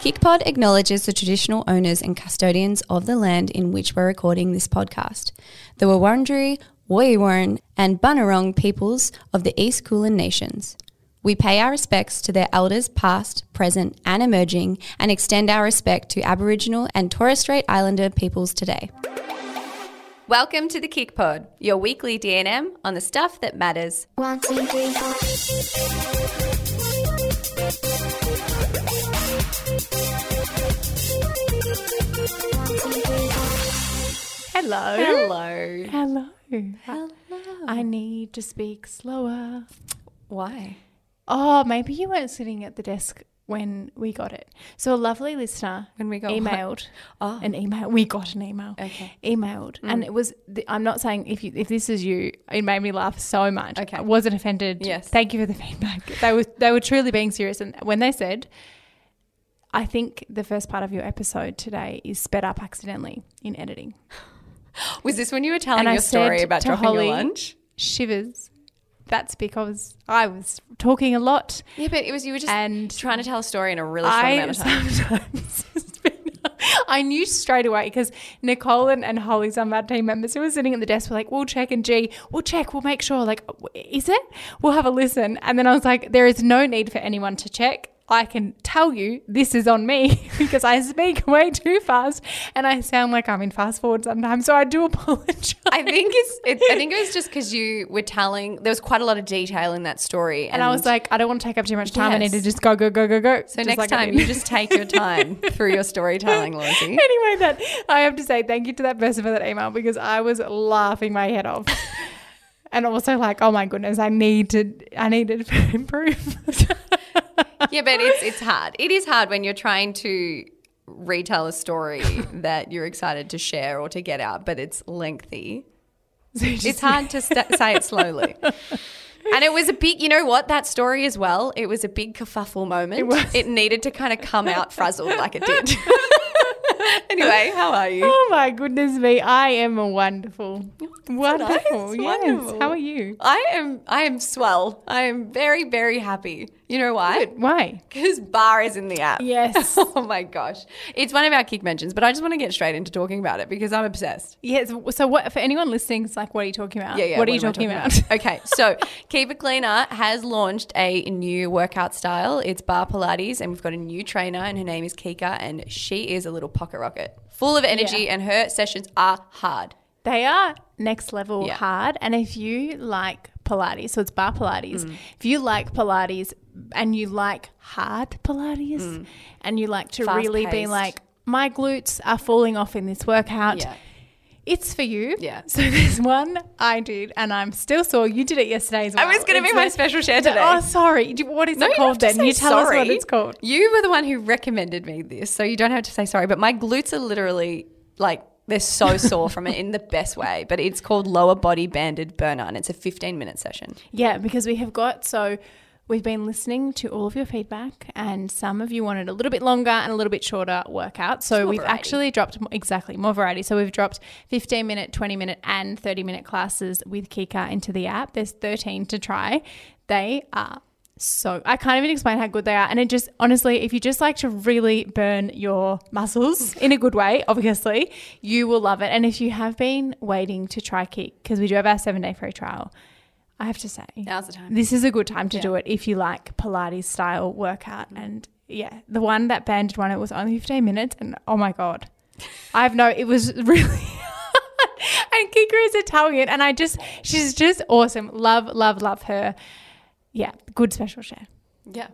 KICPOD acknowledges the traditional owners and custodians of the land in which we're recording this podcast, the Wurundjeri, Woiwurrung, and Bunurong peoples of the East Kulin Nations. We pay our respects to their elders past, present, and emerging, and extend our respect to Aboriginal and Torres Strait Islander peoples today. Welcome to the KICPOD, your weekly D&M on the stuff that matters. One, two, three, four. Hello. Hello. Hello. Hello. I need to speak slower. Why? Oh, maybe you weren't sitting at the desk when we got it. So a lovely listener When we got emailed Oh. an email. We got an email. Okay. Emailed, mm. and it was. The, I'm not saying if you if this is you, it made me laugh so much. Okay. I wasn't offended. Yes. Thank you for the feedback. They were they were truly being serious, and when they said. I think the first part of your episode today is sped up accidentally in editing. Was this when you were telling And your story about dropping Holly- your lunch? Shivers. That's because I was talking a lot Yeah, but it was you were just and trying to tell a story in a really short I amount of time. sometimes I knew straight away because Nicole and, and Holly, some of our team members who were sitting at the desk, were like, "We'll check," and G, "We'll check, we'll make sure." Like, is it? We'll have a listen. And then I was like, "There is no need for anyone to check." I can tell you this is on me because I speak way too fast and I sound like I'm in fast forward sometimes. So I do apologize. I think it's. It, I think it was just because you were telling. There was quite a lot of detail in that story, and I was like, I don't want to take up too much time. I need to just go, go, go, go, go. So Just next like time you just take your time through your storytelling, Lizzie. anyway, that I have to say thank you to that person for that email because I was laughing my head off. And also like, oh my goodness, I need to I need to improve. Yeah, but it's it's hard. It is hard when you're trying to retell a story that you're excited to share or to get out, but it's lengthy. It's hard to st- say it slowly. And it was a big, you know what, that story as well, it was a big kerfuffle moment. It. It needed to kind of come out frazzled like it did. anyway, how are you? Oh my goodness me, I am a wonderful. Wonderful. nice, Yes. wonderful. How are you? I am I am swell. I am very, very happy. You know why? Why? Because barre is in the app. Yes. Oh my gosh. It's one of our KIC mentions, but I just want to get straight into talking about it because I'm obsessed. Yes. So what for anyone listening, it's like, what are you talking about? Yeah, yeah. What are you I talking, about? okay, so Keep It Cleaner has launched a new workout style. It's barre Pilates, and we've got a new trainer, and her name is Kika, and she is a little pocket rocket, full of energy, Yeah. and her sessions are hard. They are next level Yeah. hard. And if you like Pilates, so it's barre Pilates, Mm. if you like Pilates and you like hard Pilates and you like to really be like, my glutes are falling off in this workout, Yeah. It's for you. Yeah. So there's one I did and I'm still sore. You did it yesterday as well. I was going to be my special share today. Oh, sorry. What is No, it called then? You tell us what it's called. You were the one who recommended me this, so you don't have to say sorry. But my glutes are literally like they're so sore from it in the best way. But it's called lower body banded burner, and it's a 15 minute session. Yeah, because we have got so we've been listening to all of your feedback, and some of you wanted a little bit longer and a little bit shorter workout. So we've variety. actually dropped exactly more variety. So we've dropped 15 minute, 20 minute, and 30 minute classes with Kika into the app. There's 13 to try. They are so I can't even explain how good they are. And it just honestly, if you just like to really burn your muscles in a good way, obviously, you will love it. And if you have been waiting to try KIC, because we do have our seven day free trial, I have to say, Now's the time. this is a good time to do it if you like Pilates style workout. And yeah, the one that banded one, it was only 15 minutes. And oh my God, I have no, it was really. and Kika is Italian. And I just, she's just awesome. Love, love, love her. Yeah, good special share. Yeah.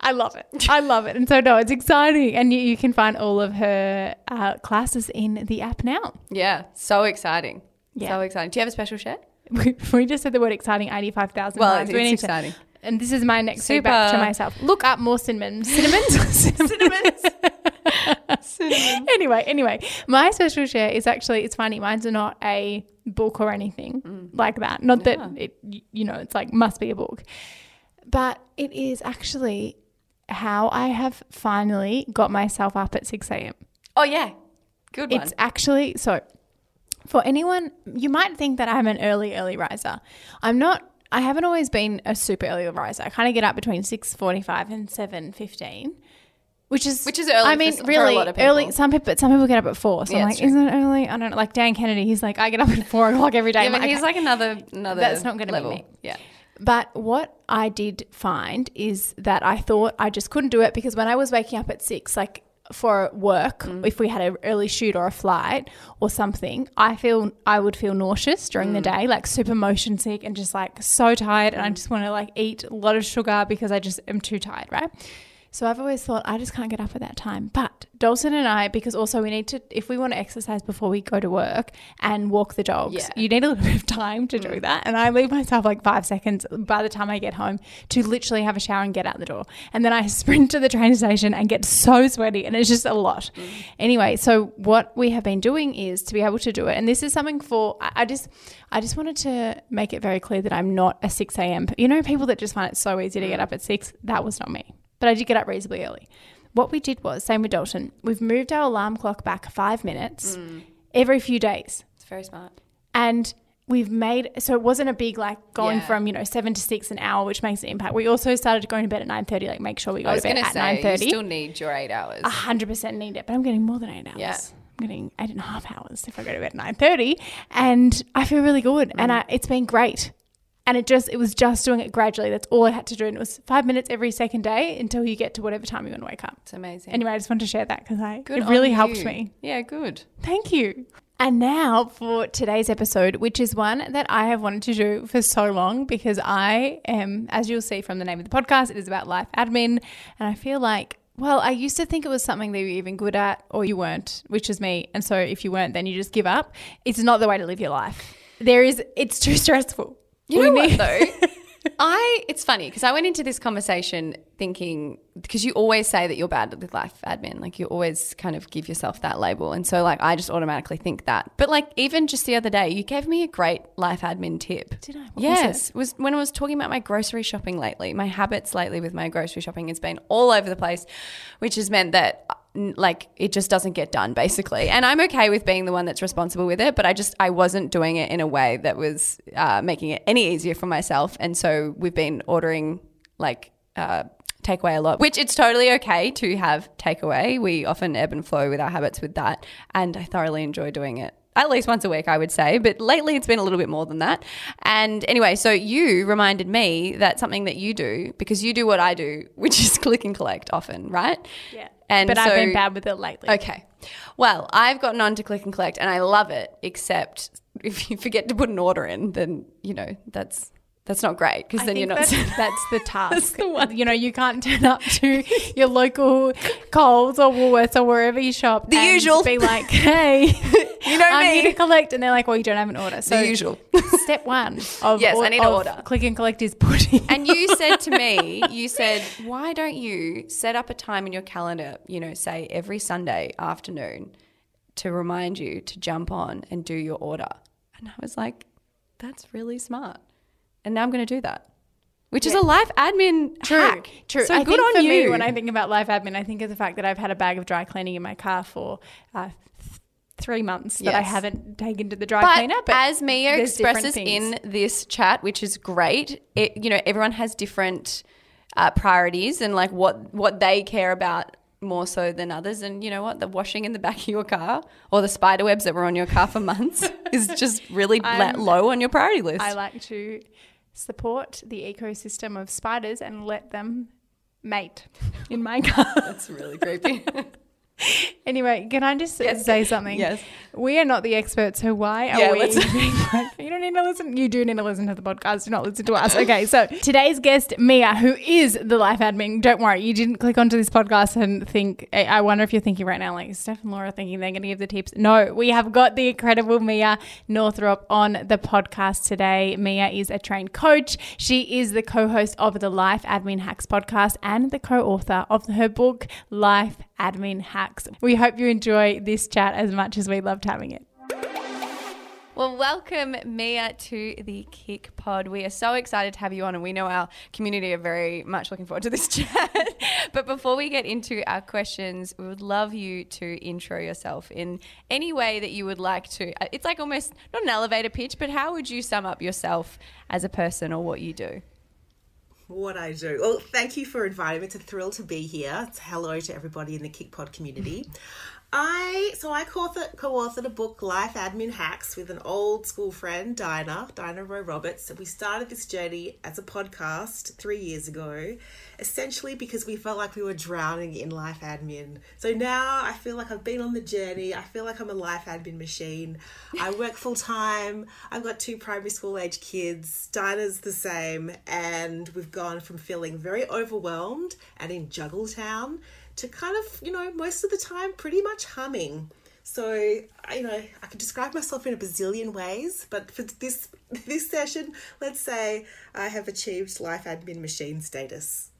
I love it. I love it. And so, no, it's exciting. And you, you can find all of her uh, classes in the app now. Yeah. So exciting. Yeah. So exciting. Do you have a special share? We, we just said the word exciting 85,000 Well, times. it's We need to- exciting. and this is my next feedback to myself. Look up more cinnamon. Cinnamons? cinnamons. Cinnamon. anyway, anyway, my special share is actually, it's funny, mine's not a book or anything mm. like that. Not Yeah. that it, you know, it's like must be a book, but it is actually how I have finally got myself up at 6 a.m. Oh, yeah. Good one. It's actually so for anyone you might think that I'm an early early riser. I'm not I haven't always been a super early riser. I kind of get up between 6:45 and 7:15. Which is Which is early I for mean, for really of early. Some people, some people get up at four. So Yeah, I'm like, true. isn't it early? I don't know. Like Dan Kennedy, he's like, I get up at four o'clock every day. Yeah, but like, he's okay. like another another. That's not gonna be level. me. Yeah. But what I did find is that I thought I just couldn't do it because when I was waking up at six, like for work, Mm. if we had an early shoot or a flight or something, I feel I would feel nauseous during Mm. the day, like super motion sick and just like so tired, and I just want to like eat a lot of sugar because I just am too tired, right? So I've always thought I just can't get up at that time. But Dalton and I, because also we need to, if we want to exercise before we go to work and walk the dogs, Yeah. you need a little bit of time to do mm. that. And I leave myself like five seconds by the time I get home to literally have a shower and get out the door. And then I sprint to the train station and get so sweaty and it's just a lot. Mm. Anyway, so what we have been doing is to be able to do it. And this is something for, I just, I just wanted to make it very clear that I'm not a 6 a.m. You know, people that just find it so easy to get mm. up at six, that was not me. But I did get up reasonably early. What we did was, same with Dalton, we've moved our alarm clock back five minutes every few days. It's very smart. And we've made so it wasn't a big like going Yeah. from you know seven to six an hour which makes an impact we also started going to bed at 9.30 like make sure we go to bed at say you 9.30 still need your eight hours. 100% need it but i'm getting more than eight hours Yeah. i'm getting eight and a half hours if i go to bed at 9.30 and i feel really good and Mm. I, it's been great and it just it was just doing it gradually that's all i had to do and it was five minutes every second day until you get to whatever time you want to wake up It's amazing. anyway i just wanted to share that because i Good it really helped me Yeah, good. Thank you. And now for today's episode, which is one that I have wanted to do for so long because I am, as you'll see from the name of the podcast, it is about life admin. And I feel like, well, I used to think it was something that you were even good at or you weren't, which is me. And so if you weren't, then you just give up. It's not the way to live your life. There is, it's too stressful. You We know what though? I it's funny because I went into this conversation thinking because you always say that you're bad with life admin, like you always kind of give yourself that label, and so like I just automatically think that. But like even just the other day, you gave me a great life admin tip. Did I? What was yes, was, when I was talking about my grocery shopping lately. My habits lately with my grocery shopping has been all over the place, which has meant that like it just doesn't get done basically. And I'm okay with being the one that's responsible with it, but I just I wasn't doing it in a way that was uh, making it any easier for myself. And so we've been ordering like uh, takeaway a lot, which it's totally okay to have takeaway. We often ebb and flow with our habits with that, and I thoroughly enjoy doing it. At least once a week, I would say, but lately it's been a little bit more than that. And anyway, so you reminded me that something that you do because you do what I do, which is click and collect often, right? Yeah. And but I've been bad with it lately. Okay. Well, I've gotten on to click and collect and I love it, except if you forget to put an order in, then, you know, that's that's not great because then you're not that's, that's the task. That's the. You know, you can't turn up to your local Coles or Woolworths or wherever you shop. The and usual. Be like, hey, You know I'm me. here to collect, and they're like, well, you don't have an order. So the usual. step one of Yes, or- I need of order. Click and collect is putting. And you said to me, you said, why don't you set up a time in your calendar, you know, say every Sunday afternoon to remind you to jump on and do your order? And I was like, that's really smart. And now I'm going to do that, which is a life admin True, hack. true. So I good on you. Me, when I think about life admin, I think of the fact that I've had a bag of dry cleaning in my car for uh, th- three months that I haven't taken to the dry but, cleaner. But as Mia expresses in this chat, which is great, it, you know, everyone has different uh, priorities and like what what they care about more so than others. And you know what, the washing in the back of your car or the spider webs that were on your car for months is just really low on your priority list. I like to support the ecosystem of spiders and let them mate in my car. That's really creepy. anyway, can I just Yes. say something? Yes. We are not the experts, so why are Yeah, we you don't need to listen? You do need to listen to the podcast, do not listen to us. Okay, so today's guest, Mia, who is the life admin, don't worry, you didn't click onto this podcast and think, I wonder if you're thinking right now, like, Steph and Laura thinking they're going to give the tips? No, we have got the incredible Mia Northrop on the podcast today. Mia is a trained coach. She is the co host of the Life Admin Hacks podcast and the co author of her book, Life Admin Hacks. We hope you enjoy this chat as much as we loved having it. Well, welcome Mia to the KICPOD. We are so excited to have you on, and we know our community are very much looking forward to this chat. but before we get into our questions, we would love you to intro yourself in any way that you would like to. Uh, It's like almost not an elevator pitch, but how would you sum up yourself as a person or what you do? What I do. Well, thank you for inviting me. It's a thrill to be here. It's hello to everybody in the KICPOD community. I so I co-authored, co-authored a book, Life Admin Hacks, with an old school friend, Dinah, Dinah Rowe Roberts. And we started this journey as a podcast three years ago, essentially because we felt like we were drowning in life admin. So now I feel like I've been on the journey. I feel like I'm a life admin machine. I work full time. I've got two primary school age kids. Dinah's the same, and we've gone from feeling very overwhelmed and in juggle town to kind of, you know, most of the time pretty much humming. So, you know, I could describe myself in a bazillion ways, but for this this session, let's say I have achieved life admin machine status.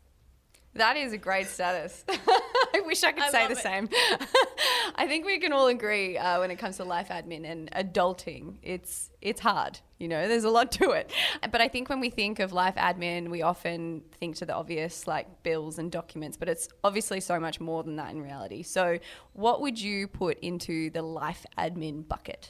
That is a great status. Wish I could I say the it. same. I think we can all agree uh, when it comes to life admin and adulting, it's it's hard. You know, there's a lot to it. But I think when we think of life admin, we often think to the obvious, like bills and documents. But it's obviously so much more than that in reality. So, what would you put into the life admin bucket?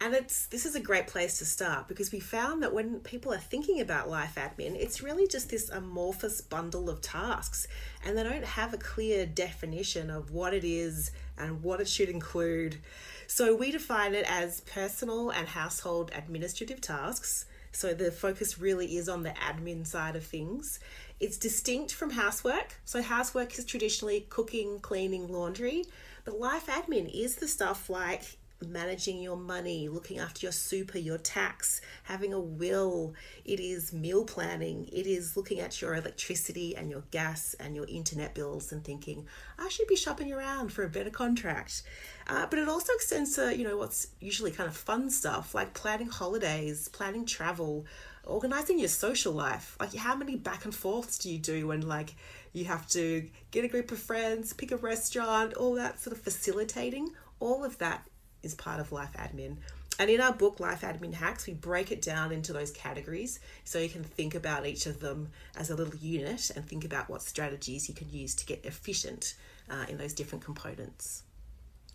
And it's this is a great place to start because we found that when people are thinking about life admin, it's really just this amorphous bundle of tasks and they don't have a clear definition of what it is and what it should include. So we define it as personal and household administrative tasks. So the focus really is on the admin side of things. It's distinct from housework. So housework is traditionally cooking, cleaning, laundry, but life admin is the stuff like managing your money, looking after your super, your tax, having a will. It is meal planning. It is looking at your electricity and your gas and your internet bills and thinking, I should be shopping around for a better contract. Uh, but it also extends to, you know, what's usually kind of fun stuff like planning holidays, planning travel, organizing your social life. Like, how many back and forths do you do when, like, you have to get a group of friends, pick a restaurant, all that sort of facilitating? All of that is part of life admin. And in our book, Life Admin Hacks, we break it down into those categories so you can think about each of them as a little unit and think about what strategies you can use to get efficient uh, in those different components.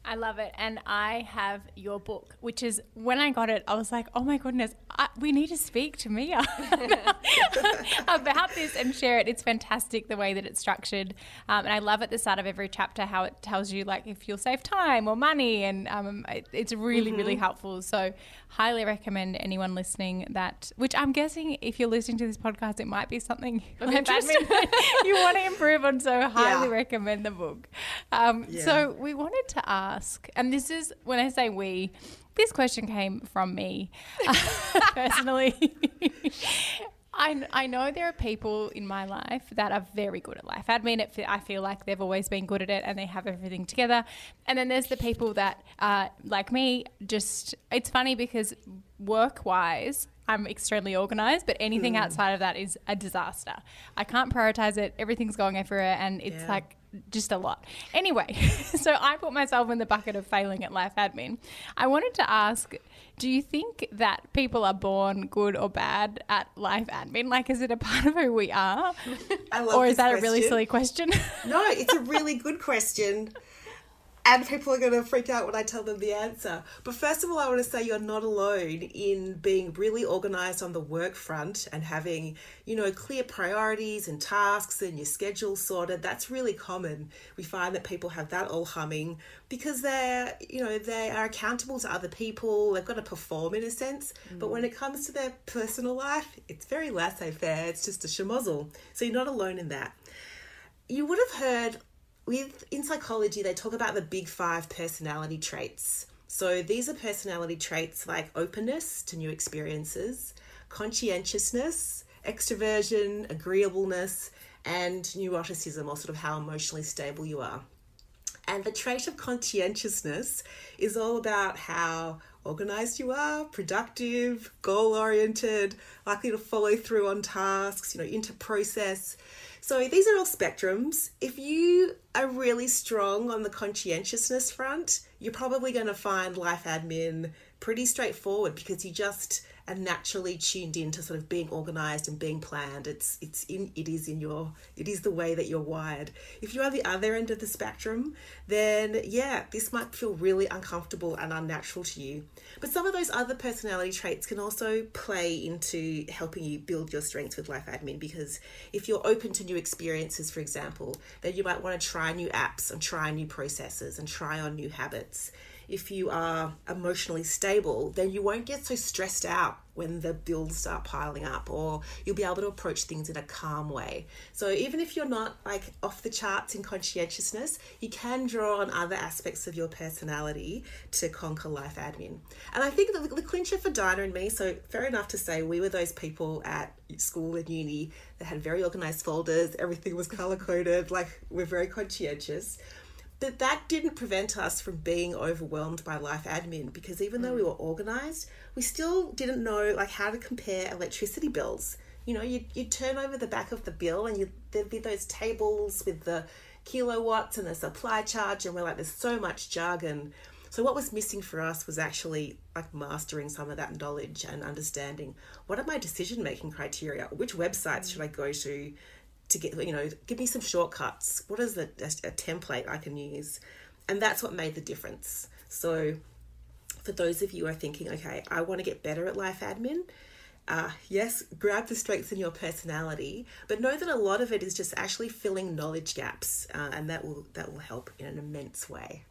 I love it. And I have your book, which is when I got it, I was like, oh my goodness, I, we need to speak to Mia about this and share it. It's fantastic the way that it's structured. Um, and I love at the start of every chapter how it tells you, like, if you'll save time or money. And um, it, it's really, really helpful. So, highly recommend anyone listening that, which I'm guessing if you're listening to this podcast, it might be something Of like you want to improve on. So, highly Yeah. recommend the book. Um, Yeah. So, we wanted to ask, and this is when I say we, this question came from me personally. I, I know there are people in my life that are very good at life admin. It, I feel like they've always been good at it and they have everything together. And then there's the people that, uh, like me, just, it's funny because work wise, I'm extremely organized, but anything outside of that is a disaster. I can't prioritize it. Everything's going everywhere and it's Yeah. like, just a lot. Anyway, so I put myself in the bucket of failing at life admin. I wanted to ask do you think that people are born good or bad at life admin? Like, is it a part of who we are? I love Or is that a really silly question? No, it's a really good question. And people are going to freak out when I tell them the answer. But first of all, I want to say you're not alone in being really organized on the work front and having, you know, clear priorities and tasks and your schedule sorted. That's really common. We find that people have that all humming because they're, you know, they are accountable to other people. They've got to perform in a sense. But when it comes to their personal life, it's very laissez faire. It's just a schmozzle. So you're not alone in that you would have heard with in psychology they talk about the big five personality traits so these are personality traits like openness to new experiences conscientiousness extroversion agreeableness and neuroticism or sort of how emotionally stable you are and the trait of conscientiousness is all about how organized you are, productive, goal oriented, likely to follow through on tasks, you know, into process. So these are all spectrums. If you are really strong on the conscientiousness front, you're probably going to find life admin pretty straightforward because you just, and naturally tuned into sort of being organized and being planned. It's it's in it is in your it is the way that you're wired. If you are the other end of the spectrum, then yeah, this might feel really uncomfortable and unnatural to you. But some of those other personality traits can also play into helping you build your strengths with life admin because if you're open to new experiences, for example, then you might want to try new apps and try new processes and try on new habits if you are emotionally stable, then you won't get so stressed out when the bills start piling up, or you'll be able to approach things in a calm way. So, even if you're not like off the charts in conscientiousness, you can draw on other aspects of your personality to conquer life admin. And I think the, the clincher for Dinah and me, so fair enough to say, we were those people at school and uni that had very organized folders, everything was color coded, like we're very conscientious. But that didn't prevent us from being overwhelmed by life admin because even though we mm. were organized, we still didn't know like how to compare electricity bills. You know, you'd, you'd turn over the back of the bill and you there'd be those tables with the kilowatts and the supply charge, and we're like, there's so much jargon. So what was missing for us was actually like mastering some of that knowledge and understanding what are my decision making criteria? Which websites mm. should I go to to get you know give me some shortcuts. What is a, a, a template i can use? And that's what made the difference. So for those of you who are thinking okay i want to get better at life admin uh, yes grab the strengths in your personality but know that a lot of it is just actually filling knowledge gaps uh, and that will that will help in an immense way.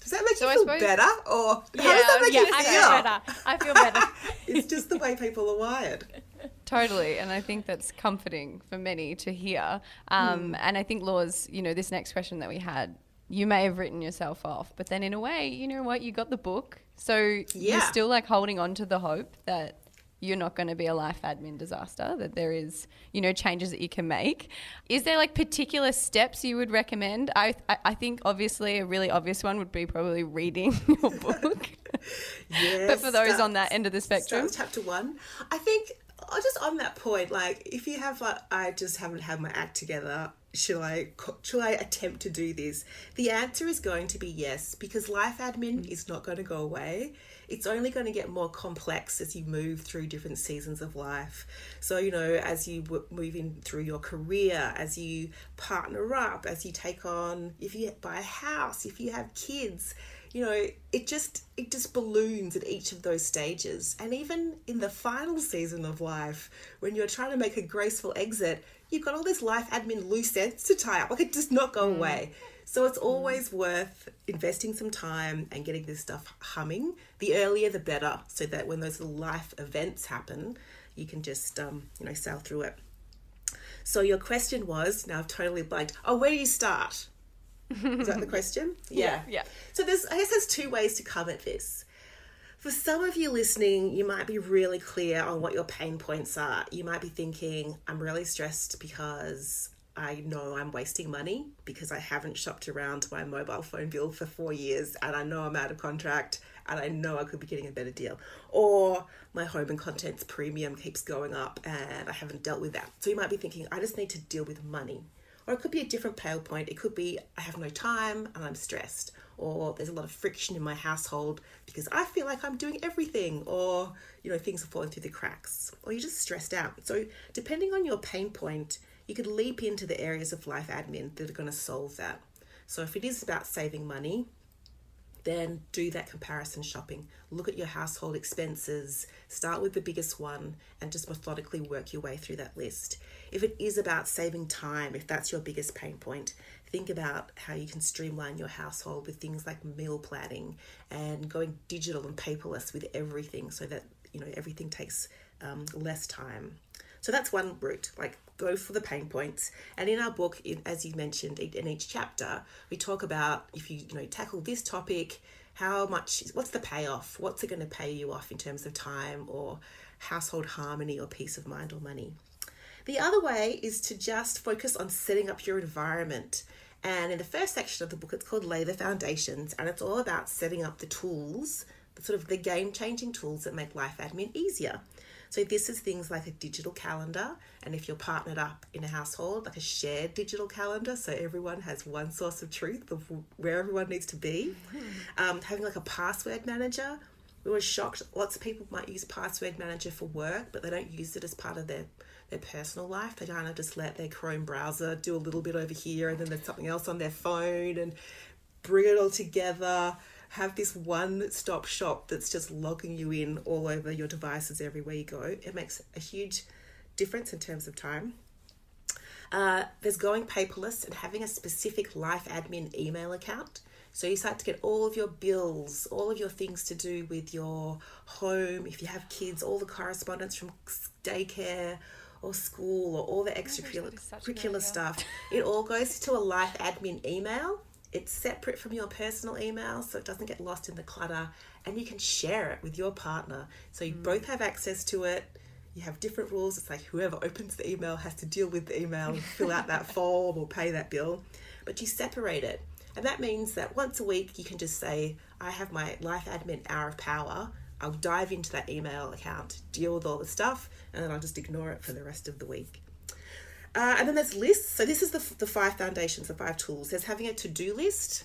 Does that make So I you feel suppose- better or how Yeah, does that make yeah, you I feel feel? better. I feel better. it's just the way people are wired Totally, and I think that's comforting for many to hear. Um, And I think, Laws, you know, this next question that we had, you may have written yourself off, but then in a way, you know what, you got the book, so you're still like holding on to the hope that you're not going to be a life admin disaster. That there is, you know, changes that you can make. Is there like particular steps you would recommend? I I, I think obviously a really obvious one would be probably reading your book. yes, but for those on that end of the spectrum, chapter one. I think just on that point, like if you have like I just haven't had my act together, should I should I attempt to do this? The answer is going to be yes because life admin mm. is not going to go away. It's only going to get more complex as you move through different seasons of life. So, you know, as you w- move in through your career, as you partner up, as you take on, if you buy a house, if you have kids, you know it just it just balloons at each of those stages. And even in the final season of life when you're trying to make a graceful exit you've got all this life admin loose ends to tie up. Like it does not go away. So it's always worth investing some time and getting this stuff humming. The earlier the better so that when those life events happen you can just um, you know sail through it. So your question was now i've totally blanked oh where do you start is that the question yeah yeah. so there's I guess there's two ways to come at this. For some of you listening, you might be really clear on what your pain points are. You might be thinking, I'm really stressed because I know I'm wasting money because I haven't shopped around my mobile phone bill for four years and I know I'm out of contract and I know I could be getting a better deal. Or my home and contents premium keeps going up and I haven't dealt with that. So you might be thinking, I just need to deal with money. Or it could be a different pale point. It could be I have no time and I'm stressed. Or there's a lot of friction in my household because I feel like I'm doing everything. Or, you know, things are falling through the cracks. Or you're just stressed out. So, depending on your pain point, you could leap into the areas of life admin that are going to solve that. So, if it is about saving money, then do that comparison shopping. Look at your household expenses, start with the biggest one, and just methodically work your way through that list. If it is about saving time, if that's your biggest pain point, think about how you can streamline your household with things like meal planning and going digital and paperless with everything so that you know everything takes um, less time. So that's one route. Like go for the pain points. And in our book, in, as you mentioned, in, each chapter, we talk about if you you know tackle this topic, how much, what's the payoff? What's it going to pay you off in terms of time or household harmony or peace of mind or money? The other way is to just focus on setting up your environment. And in the first section of the book, it's called Lay the Foundations, and it's all about setting up the tools, the sort of the game changing tools that make life admin easier. So this is things like a digital calendar, and if you're partnered up in a household, like a shared digital calendar, so everyone has one source of truth of where everyone needs to be. Um, having like a password manager we were shocked. Lots of people might use Password Manager for work, but they don't use it as part of their their personal life. They kind of just let their Chrome browser do a little bit over here, and then there's something else on their phone, and bring it all together. Have this one stop shop that's just logging you in all over your devices everywhere you go. It makes a huge difference in terms of time. Uh, there's going paperless and having a specific life admin email account. So you start to get all of your bills, all of your things to do with your home. If you have kids, all the correspondence from daycare or school or all the extracurricular stuff. It all goes to a life admin email. It's separate from your personal email, so it doesn't get lost in the clutter, and you can share it with your partner. So you both mm. have access to it you have different rules. It's like whoever opens the email has to deal with the email, fill out that form, or pay that bill. But you separate it. And that means that once a week you can just say, I have my life admin hour of power. I'll dive into that email account, deal with all the stuff, and then I'll just ignore it for the rest of the week. Uh, and then there's lists. So this is the, the five foundations, the five tools. There's having a to-do list.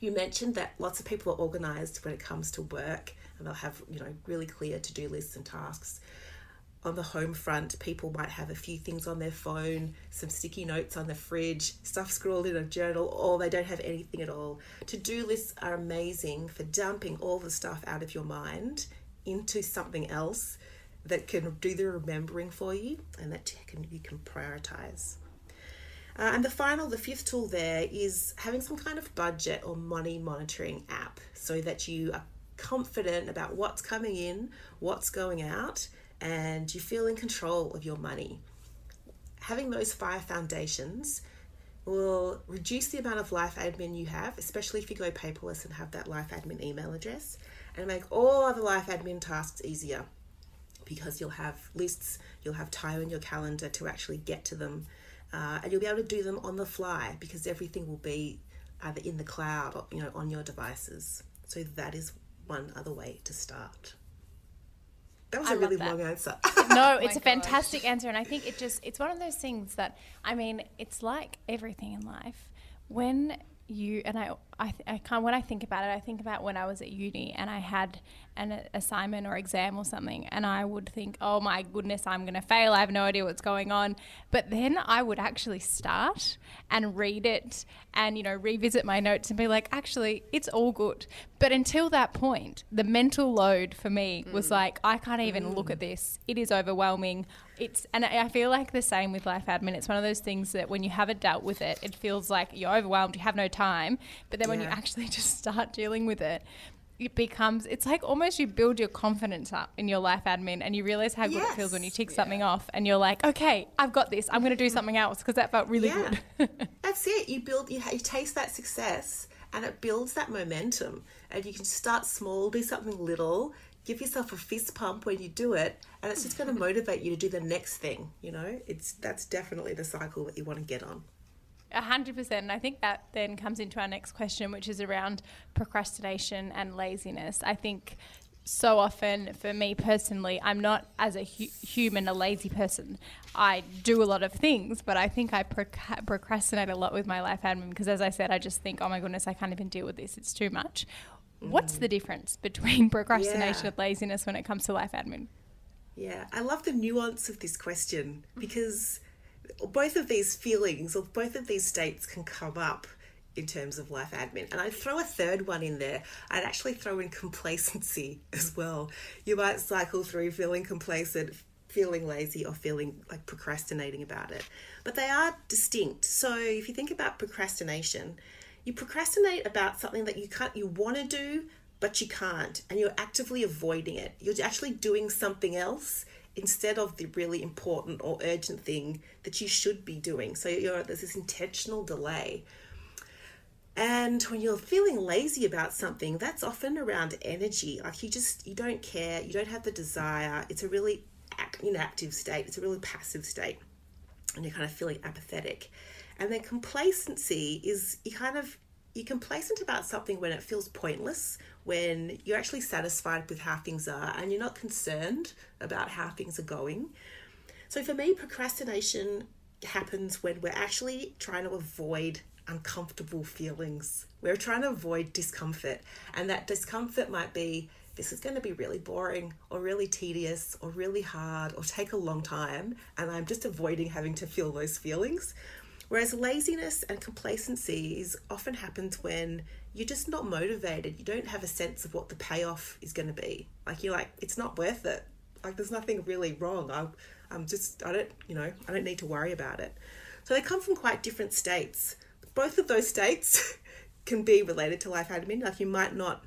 You mentioned that lots of people are organized when it comes to work and they'll have, you know, really clear to-do lists and tasks on the home front, people might have a few things on their phone, some sticky notes on the fridge, stuff scrawled in a journal, or they don't have anything at all. To do lists are amazing for dumping all the stuff out of your mind into something else that can do the remembering for you and that can, you can prioritize. Uh, and the final, the fifth tool there is having some kind of budget or money monitoring app so that you are confident about what's coming in, what's going out, and you feel in control of your money. Having those five foundations will reduce the amount of life admin you have, especially if you go paperless and have that life admin email address, and make all other life admin tasks easier because you'll have lists, you'll have time in your calendar to actually get to them, uh, and you'll be able to do them on the fly because everything will be either in the cloud or you know on your devices. So that is one other way to start. That was I a really that. long answer. no, it's a fantastic answer, and I think it just it's one of those things that I mean, it's like everything in life. When you and I, I, I kind when I think about it, I think about when I was at uni and I had an assignment or exam or something, and I would think, oh my goodness, I'm going to fail. I have no idea what's going on. But then I would actually start and read it and you know revisit my notes and be like, actually, it's all good. But until that point, the mental load for me was mm. like, I can't even look at mm. this. It is overwhelming. It's and I I feel like the same with life admin. It's one of those things that when you haven't dealt with it, it feels like you're overwhelmed. You have no time. But then when you actually just start dealing with it, it becomes it's like almost you build your confidence up in your life admin and you realize how good it feels when you Yes. tick something off and you're like, okay, I've got this. I'm going to do mm. something else because that felt really Yeah. good. That's it. You build, you, you taste that success, and it builds that momentum. And you can start small, do something little, give yourself a fist pump when you do it, and it's just going to motivate you to do the next thing. You know, it's that's definitely the cycle that you want to get on. A hundred percent. And I think that then comes into our next question, which is around procrastination and laziness. I think so often, for me personally, I'm not as a hu- human a lazy person. I do a lot of things, but I think I proc- procrastinate a lot with my life admin because, as I said, I just think, oh my goodness, I can't even deal with this. It's too much. What's mm. the difference between procrastination Yeah. and laziness when it comes to life admin? Yeah, I love the nuance of this question mm. because both of these feelings or both of these states can come up in terms of life admin. And I'd throw a third one in there. I'd actually throw in complacency as well. You might cycle through feeling complacent, feeling lazy, or feeling like procrastinating about it. But they are distinct. So if you think about procrastination, you procrastinate about something that you can't you want to do but you can't and you're actively avoiding it you're actually doing something else instead of the really important or urgent thing that you should be doing. So you're there's this intentional delay. And when you're feeling lazy about something that's often around energy. Like you just you don't care. You don't have the desire. It's a really inactive state. It's a really passive state. And you're kind of feeling apathetic. And then complacency is you kind of you're complacent about something when it feels pointless, when you're actually satisfied with how things are and you're not concerned about how things are going. So for me, procrastination happens when we're actually trying to avoid uncomfortable feelings. We're trying to avoid discomfort, and that discomfort might be this is going to be really boring or really tedious or really hard or take a long time, and I'm just avoiding having to feel those feelings. Whereas laziness and complacency is often happens when you're just not motivated. You don't have a sense of what the payoff is going to be. Like you're like, it's not worth it. Like there's nothing really wrong. I, I'm just, I don't, you know, I don't need to worry about it. So they come from quite different states. Both of those states can be related to life admin. Like you might not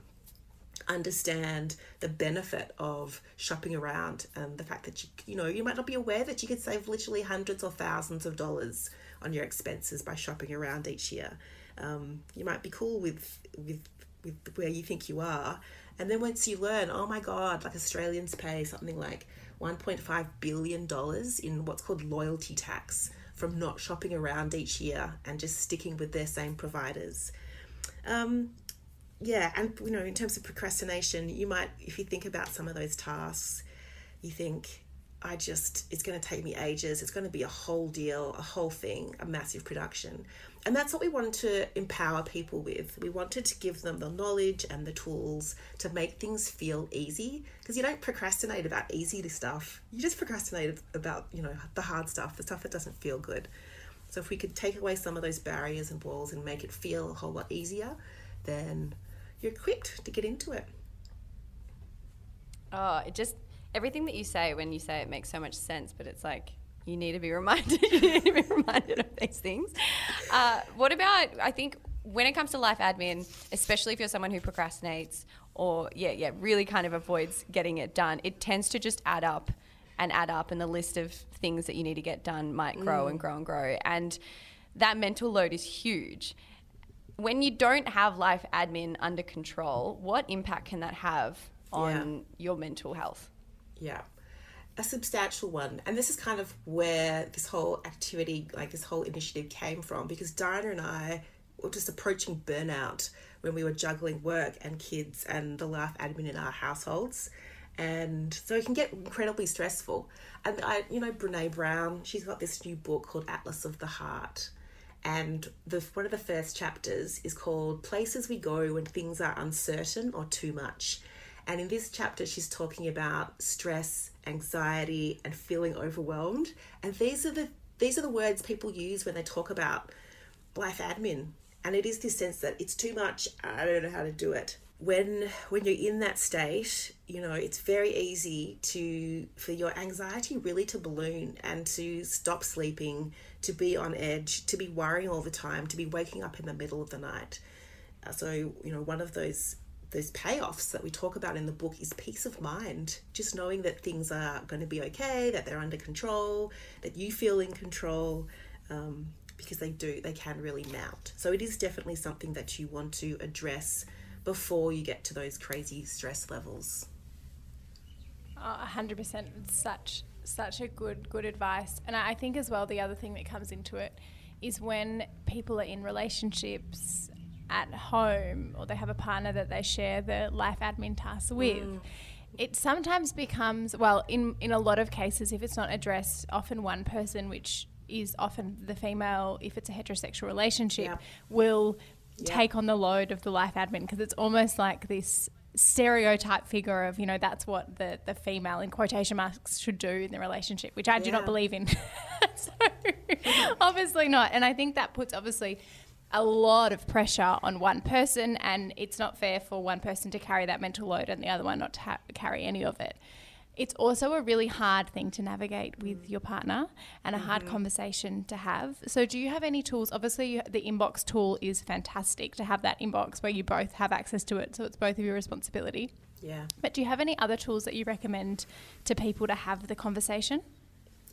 understand the benefit of shopping around and the fact that you you know you might not be aware that you could save literally hundreds or thousands of dollars on your expenses by shopping around each year um, you might be cool with with with where you think you are and then once you learn oh my god like australians pay something like 1.5 billion dollars in what's called loyalty tax from not shopping around each year and just sticking with their same providers um, yeah, and you know, in terms of procrastination, you might, if you think about some of those tasks, you think, I just, it's going to take me ages. It's going to be a whole deal, a whole thing, a massive production. And that's what we wanted to empower people with. We wanted to give them the knowledge and the tools to make things feel easy. Because you don't procrastinate about easy stuff, you just procrastinate about, you know, the hard stuff, the stuff that doesn't feel good. So if we could take away some of those barriers and walls and make it feel a whole lot easier, then you're equipped to get into it. Oh, it just everything that you say when you say it makes so much sense, but it's like you need to be reminded. you need to be reminded of these things. Uh, what about? I think when it comes to life admin, especially if you're someone who procrastinates or yeah, yeah, really kind of avoids getting it done, it tends to just add up and add up, and the list of things that you need to get done might grow and grow and grow, and that mental load is huge when you don't have life admin under control, what impact can that have on Yeah. your mental health? Yeah. A substantial one. And this is kind of where this whole activity, like this whole initiative came from because Dinah and I were just approaching burnout when we were juggling work and kids and the life admin in our households. And so it can get incredibly stressful. And I, you know, Brene Brown, she's got this new book called Atlas of the Heart. And the one of the first chapters is called Places We Go When Things Are Uncertain or Too Much. And in this chapter, she's talking about stress, anxiety, and feeling overwhelmed. And these are the these are the words people use when they talk about life admin. And it is this sense that it's too much. I don't know how to do it. When when you're in that state, you know, it's very easy to for your anxiety really to balloon and to stop sleeping, to be on edge, to be worrying all the time, to be waking up in the middle of the night. Uh, So, you know, one of those those payoffs that we talk about in the book is peace of mind. Just knowing that things are going to be okay, that they're under control, that you feel in control, um, because they do, they can really mount. So it is definitely something that you want to address before you get to those crazy stress levels. A hundred percent. Such such a good good advice. And I think as well the other thing that comes into it is when people are in relationships at home or they have a partner that they share the life admin tasks with. Mm. It sometimes becomes well in in a lot of cases if it's not addressed, often one person which is often the female if it's a heterosexual relationship Yeah. will take on the load of the life admin because it's almost like this stereotype figure of you know that's what the the female in quotation marks should do in the relationship which i do not believe in so obviously not and i think that puts obviously a lot of pressure on one person and it's not fair for one person to carry that mental load and the other one not to ha- carry any of it it's also a really hard thing to navigate with mm. your partner and a hard mm-hmm. conversation to have. So, do you have any tools? Obviously, you- the inbox tool is fantastic to have that inbox where you both have access to it. So, it's both of your responsibility. Yeah. But do you have any other tools that you recommend to people to have the conversation?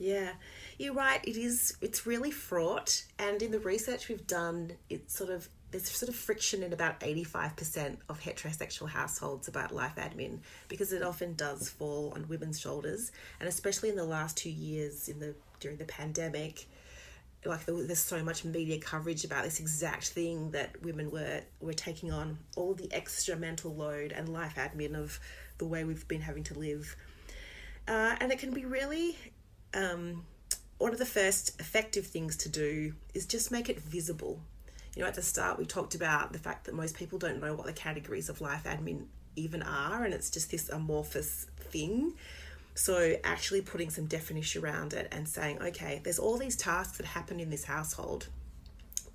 Yeah, you're right. It is. It's really fraught, and in the research we've done, it's sort of there's sort of friction in about 85% of heterosexual households about life admin because it often does fall on women's shoulders, and especially in the last two years in the during the pandemic, like there, there's so much media coverage about this exact thing that women were were taking on all the extra mental load and life admin of the way we've been having to live uh, and it can be really um, one of the first effective things to do is just make it visible. You know, at the start we talked about the fact that most people don't know what the categories of life admin even are, and it's just this amorphous thing. So, actually putting some definition around it and saying, okay, there's all these tasks that happen in this household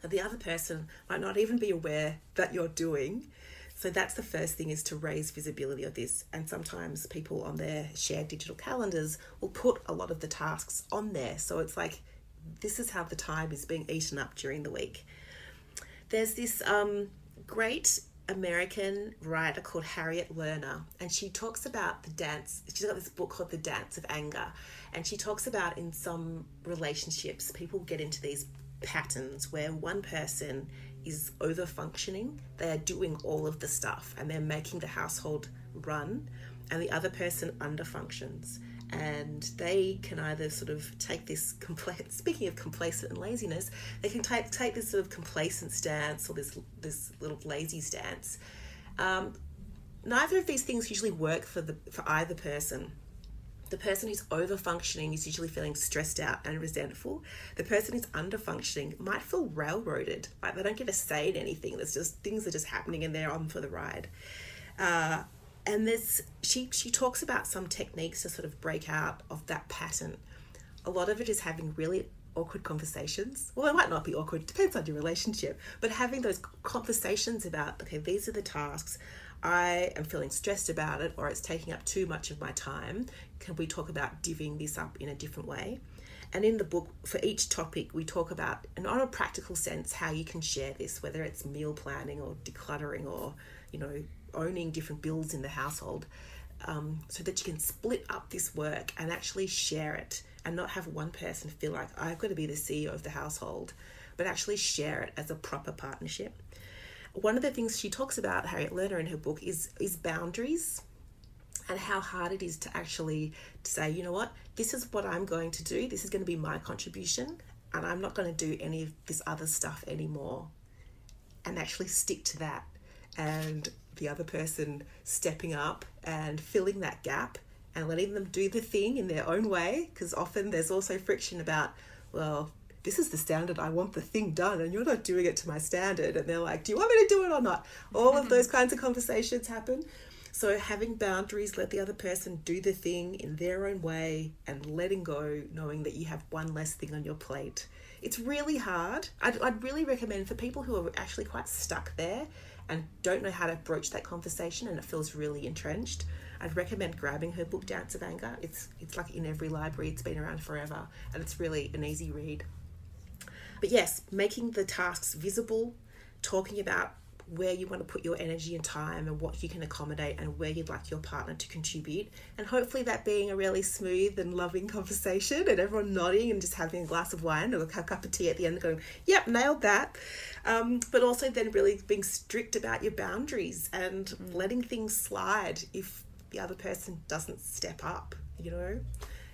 that the other person might not even be aware that you're doing. So that's the first thing is to raise visibility of this. And sometimes people on their shared digital calendars will put a lot of the tasks on there. So it's like this is how the time is being eaten up during the week. There's this um, great American writer called Harriet Lerner, and she talks about the dance. She's got this book called The Dance of Anger, and she talks about in some relationships, people get into these patterns where one person is over functioning, they are doing all of the stuff and they're making the household run, and the other person under functions. And they can either sort of take this compla- speaking of complacent and laziness, they can take take this sort of complacent stance or this this little lazy stance. Um, neither of these things usually work for the for either person. The person who's over functioning is usually feeling stressed out and resentful. The person who's under functioning might feel railroaded, like they don't get a say in anything. There's just things are just happening and they're on for the ride. Uh, and there's she she talks about some techniques to sort of break out of that pattern. A lot of it is having really awkward conversations. Well, it might not be awkward, depends on your relationship, but having those conversations about, okay, these are the tasks. I am feeling stressed about it, or it's taking up too much of my time. Can we talk about divvying this up in a different way? And in the book, for each topic, we talk about, and on a practical sense, how you can share this, whether it's meal planning or decluttering or, you know, owning different bills in the household, um, so that you can split up this work and actually share it and not have one person feel like I've got to be the CEO of the household, but actually share it as a proper partnership. One of the things she talks about, Harriet Lerner, in her book, is is boundaries and how hard it is to actually to say, you know what, this is what I'm going to do. This is going to be my contribution, and I'm not going to do any of this other stuff anymore. And actually stick to that, and the other person stepping up and filling that gap and letting them do the thing in their own way. Because often there's also friction about, well, this is the standard. I want the thing done, and you're not doing it to my standard. And they're like, do you want me to do it or not? All of mm-hmm. those kinds of conversations happen. So having boundaries, let the other person do the thing in their own way and letting go, knowing that you have one less thing on your plate. It's really hard. I'd, I'd really recommend for people who are actually quite stuck there and don't know how to broach that conversation and it feels really entrenched. I'd recommend grabbing her book Dance of Anger. It's it's like in every library. It's been around forever and it's really an easy read. But yes, making the tasks visible, talking about where you want to put your energy and time and what you can accommodate and where you'd like your partner to contribute. And hopefully, that being a really smooth and loving conversation and everyone nodding and just having a glass of wine or a cup of tea at the end going, yep, nailed that. Um, but also then really being strict about your boundaries and letting things slide if the other person doesn't step up, you know?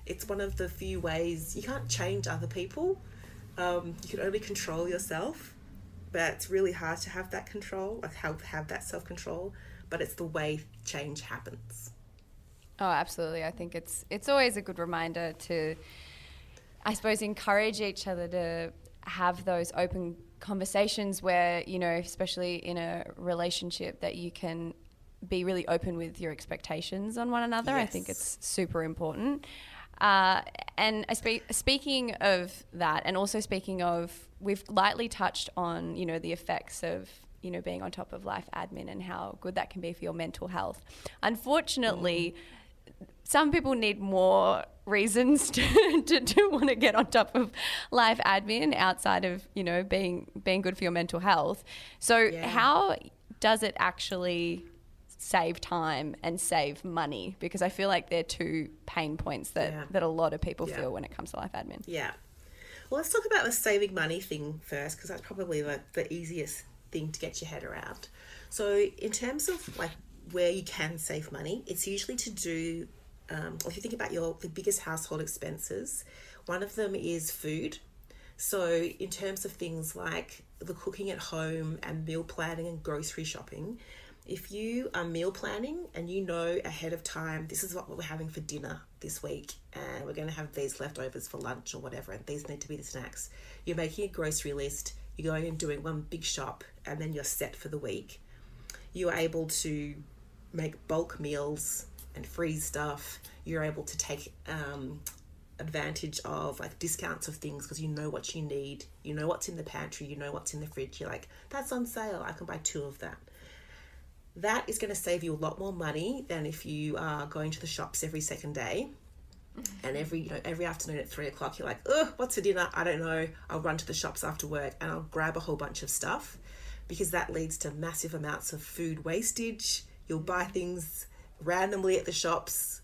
It's one of the few ways you can't change other people. Um, you can only control yourself but it's really hard to have that control, like have have that self control. But it's the way change happens. Oh, absolutely. I think it's it's always a good reminder to, I suppose, encourage each other to have those open conversations where you know, especially in a relationship, that you can be really open with your expectations on one another. I think it's super important. Uh, and I spe- speaking of that, and also speaking of, we've lightly touched on, you know, the effects of, you know, being on top of life admin and how good that can be for your mental health. Unfortunately, some people need more reasons to, to, to want to get on top of life admin outside of, you know, being being good for your mental health. So Yeah. how does it actually save time and save money? Because I feel like they're two pain points that, Yeah. that a lot of people Yeah. feel when it comes to life admin. Yeah. Well, let's talk about the saving money thing first, because that's probably the, the easiest thing to get your head around. So, in terms of like where you can save money, it's usually to do. Um, if you think about your the biggest household expenses, one of them is food. So, in terms of things like the cooking at home and meal planning and grocery shopping, if you are meal planning and you know ahead of time, this is what we're having for dinner this week, and we're going to have these leftovers for lunch or whatever, and these need to be the snacks. You're making a grocery list, you're going and doing one big shop, and then you're set for the week. You're able to make bulk meals and freeze stuff. You're able to take um, advantage of like discounts of things because you know what you need. You know what's in the pantry. You know what's in the fridge. You're like, that's on sale. I can buy two of that. That is going to save you a lot more money than if you are going to the shops every second day. Mm-hmm. And every you know every afternoon at three o'clock, you're like, oh, what's for dinner? I don't know. I'll run to the shops after work and I'll grab a whole bunch of stuff because that leads to massive amounts of food wastage. You'll buy mm-hmm. things randomly at the shops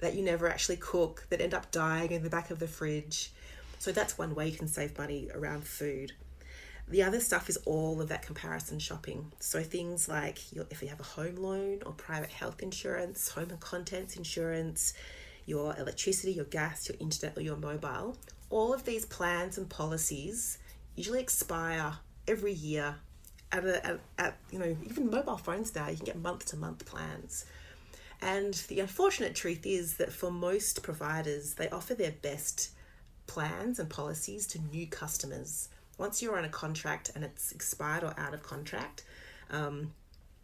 that you never actually cook that end up dying in the back of the fridge. So that's one way you can save money around food. The other stuff is all of that comparison shopping. So things like your, if you have a home loan or private health insurance, home and contents insurance, your electricity, your gas, your internet, or your mobile, all of these plans and policies usually expire every year. At, a, at, at you know even mobile phones now you can get month to month plans. And the unfortunate truth is that for most providers, they offer their best plans and policies to new customers. Once you're on a contract and it's expired or out of contract, um,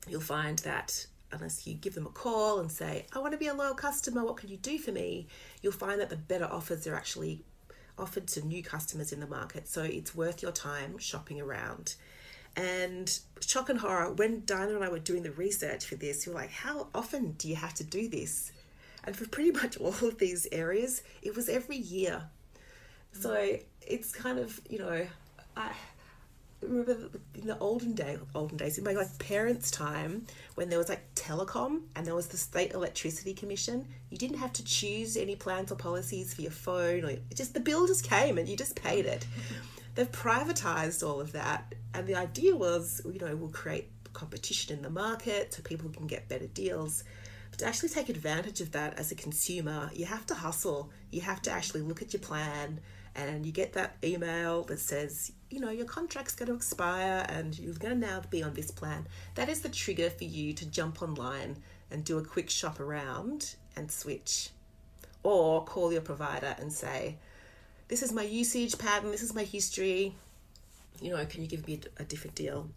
you'll find that unless you give them a call and say, I want to be a loyal customer, what can you do for me? You'll find that the better offers are actually offered to new customers in the market. So it's worth your time shopping around. And shock and horror, when Dinah and I were doing the research for this, we were like, how often do you have to do this? And for pretty much all of these areas, it was every year. So it's kind of, you know, I remember in the olden day, olden days, in my like parents' time, when there was like telecom and there was the state electricity commission, you didn't have to choose any plans or policies for your phone, or just the bill just came and you just paid it. They've privatized all of that, and the idea was, you know, we'll create competition in the market so people can get better deals. But to actually take advantage of that as a consumer, you have to hustle. You have to actually look at your plan and you get that email that says, you know, your contract's going to expire and you're going to now be on this plan. That is the trigger for you to jump online and do a quick shop around and switch. Or call your provider and say, this is my usage pattern, this is my history. You know, can you give me a different deal?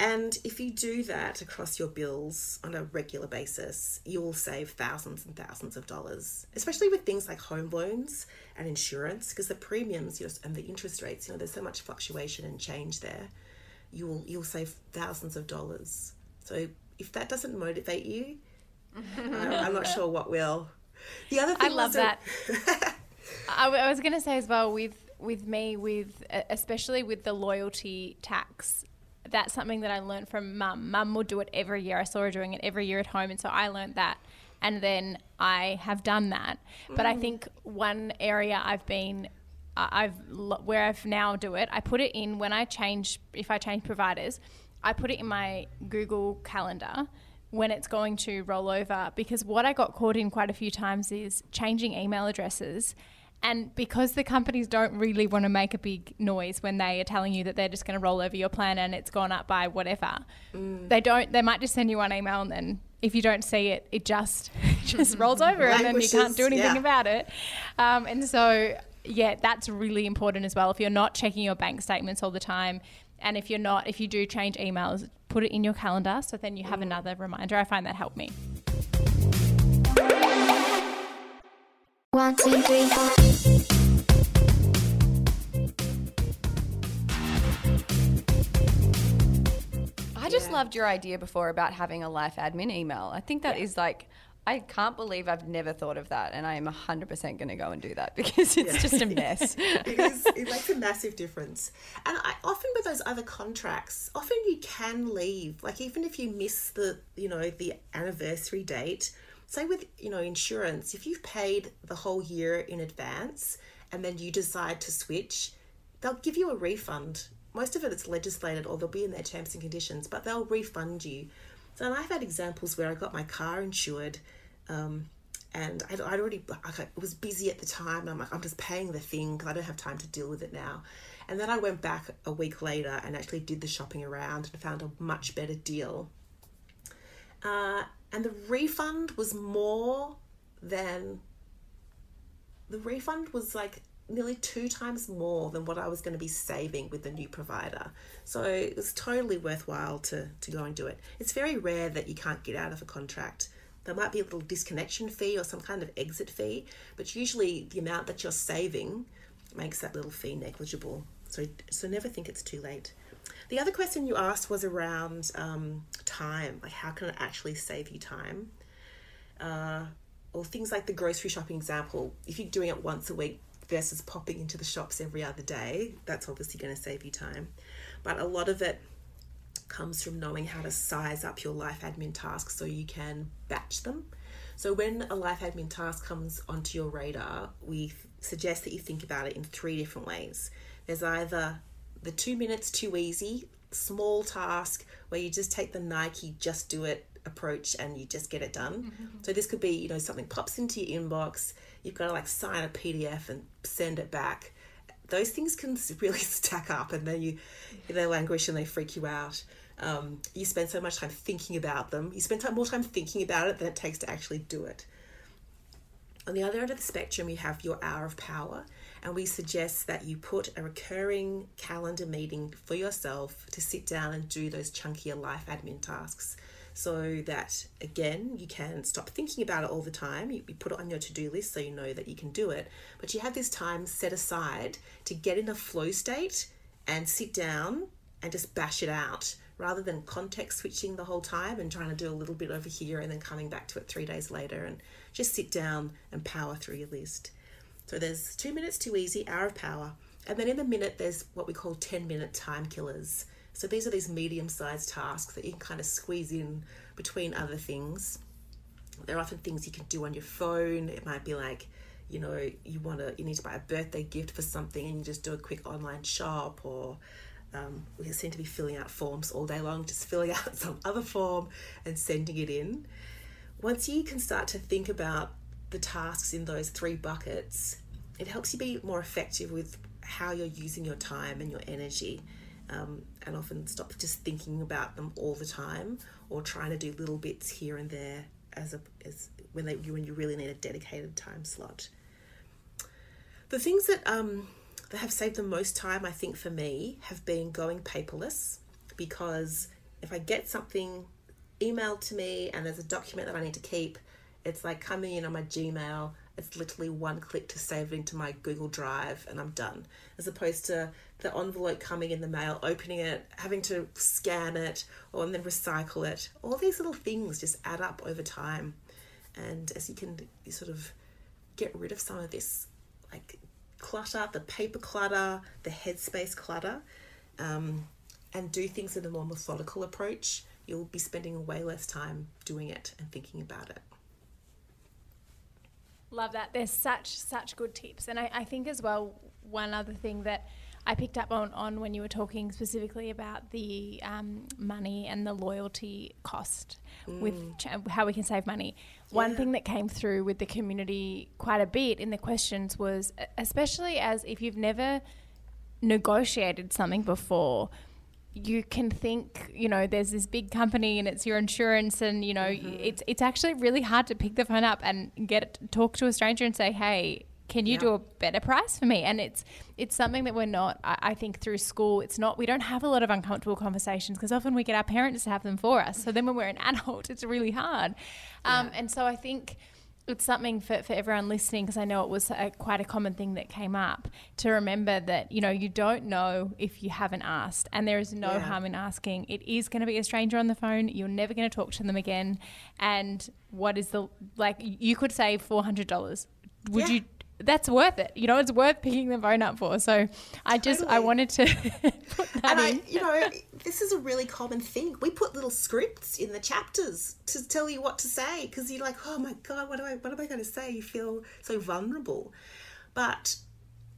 And if you do that across your bills on a regular basis, you will save thousands and thousands of dollars, especially with things like home loans and insurance, because the premiums you know, and the interest rates, you know, there's so much fluctuation and change there. You'll you'll save thousands of dollars. So if that doesn't motivate you, I'm, not sure what will. The other thing I love that. I, I was going to say as well with with me with especially with the loyalty tax. That's something that I learned from mum. Mum would do it every year. I saw her doing it every year at home, and so I learned that. And then I have done that. But I mm. think one area I've been I've where I've now do it. I put it in when I change if I change providers. I put it in my Google Calendar when it's going to roll over because what I got caught in quite a few times is changing email addresses. And because the companies don't really want to make a big noise when they are telling you that they're just going to roll over your plan and it's gone up by whatever, they don't. They might just send you one email and then if you don't see it, it just just rolls over and then you can't do anything yeah. about it. Um, and so yeah, that's really important as well. If you're not checking your bank statements all the time, and if you're not, if you do change emails, put it in your calendar so then you have another reminder. I find that helped me. One, two, three, four. I just loved your idea before about having a life admin email. I think that is like, I can't believe I've never thought of that, and I am 100% going to go and do that because it's just a mess. it is it makes a massive difference and I, often with those other contracts often you can leave like even if you miss the you know the anniversary date say with you know insurance if you've paid the whole year in advance and then you decide to switch they'll give you a refund most of it it's legislated or they'll be in their terms and conditions but they'll refund you so and i've had examples where i got my car insured um, and I'd, I'd already I was busy at the time. And I'm like, I'm just paying the thing because I don't have time to deal with it now. And then I went back a week later and actually did the shopping around and found a much better deal. Uh, and the refund was more than the refund was like nearly two times more than what I was going to be saving with the new provider. So it was totally worthwhile to, to go and do it. It's very rare that you can't get out of a contract. There might be a little disconnection fee or some kind of exit fee, but usually the amount that you're saving makes that little fee negligible. So, so never think it's too late. The other question you asked was around um, time, like how can it actually save you time? Uh, or things like the grocery shopping example. If you're doing it once a week versus popping into the shops every other day, that's obviously going to save you time. But a lot of it comes from knowing how to size up your life admin tasks so you can batch them. So when a life admin task comes onto your radar, we suggest that you think about it in three different ways. There's either the two minutes too easy, small task where you just take the Nike just do it approach and you just get it done. Mm-hmm. So this could be, you know, something pops into your inbox, you've got to like sign a PDF and send it back. Those things can really stack up and then you they languish and they freak you out. Um, you spend so much time thinking about them. You spend time, more time thinking about it than it takes to actually do it. On the other end of the spectrum, you have your hour of power, and we suggest that you put a recurring calendar meeting for yourself to sit down and do those chunkier life admin tasks so that again you can stop thinking about it all the time. You, put it on your to-do list so you know that you can do it. But you have this time set aside to get in a flow state and sit down and just bash it out rather than context switching the whole time and trying to do a little bit over here and then coming back to it three days later and just sit down and power through your list so there's two minutes too easy, hour of power. And then in the minute, there's what we call 10 minute time killers. So these are these medium sized tasks that you can kind of squeeze in between other things. They're often things you can do on your phone. It might be like, you know, you want to, you need to buy a birthday gift for something and you just do a quick online shop or um, we seem to be filling out forms all day long, just filling out some other form and sending it in. Once you can start to think about the tasks in those three buckets, it helps you be more effective with how you're using your time and your energy. Um, and often stop just thinking about them all the time or trying to do little bits here and there as a as when they when you really need a dedicated time slot. The things that um, that have saved the most time, I think, for me, have been going paperless because if I get something emailed to me and there's a document that I need to keep, it's like coming in on my Gmail. It's literally one click to save it into my Google Drive and I'm done. As opposed to the envelope coming in the mail, opening it, having to scan it or and then recycle it. All these little things just add up over time. And as you can you sort of get rid of some of this like clutter, the paper clutter, the headspace clutter, um, and do things in a more methodical approach, you'll be spending way less time doing it and thinking about it. Love that. There's such such good tips, and I, I think as well one other thing that I picked up on, on when you were talking specifically about the um, money and the loyalty cost mm. with ch- how we can save money. Yeah. One thing that came through with the community quite a bit in the questions was, especially as if you've never negotiated something before, you can think, you know, there's this big company and it's your insurance, and you know, mm-hmm. it's it's actually really hard to pick the phone up and get talk to a stranger and say, hey. Can you yeah. do a better price for me? And it's it's something that we're not. I, I think through school, it's not. We don't have a lot of uncomfortable conversations because often we get our parents to have them for us. So then when we're an adult, it's really hard. Um, yeah. And so I think it's something for, for everyone listening because I know it was a, quite a common thing that came up to remember that you know you don't know if you haven't asked and there is no yeah. harm in asking it is going to be a stranger on the phone you're never going to talk to them again and what is the like you could save $400 would yeah. you that's worth it. You know, it's worth picking the phone up for. So I just I wanted to put that and in. I, you know, this is a really common thing. We put little scripts in the chapters to tell you what to say because you're like, oh my god, what am I what am I going to say? You feel so vulnerable, but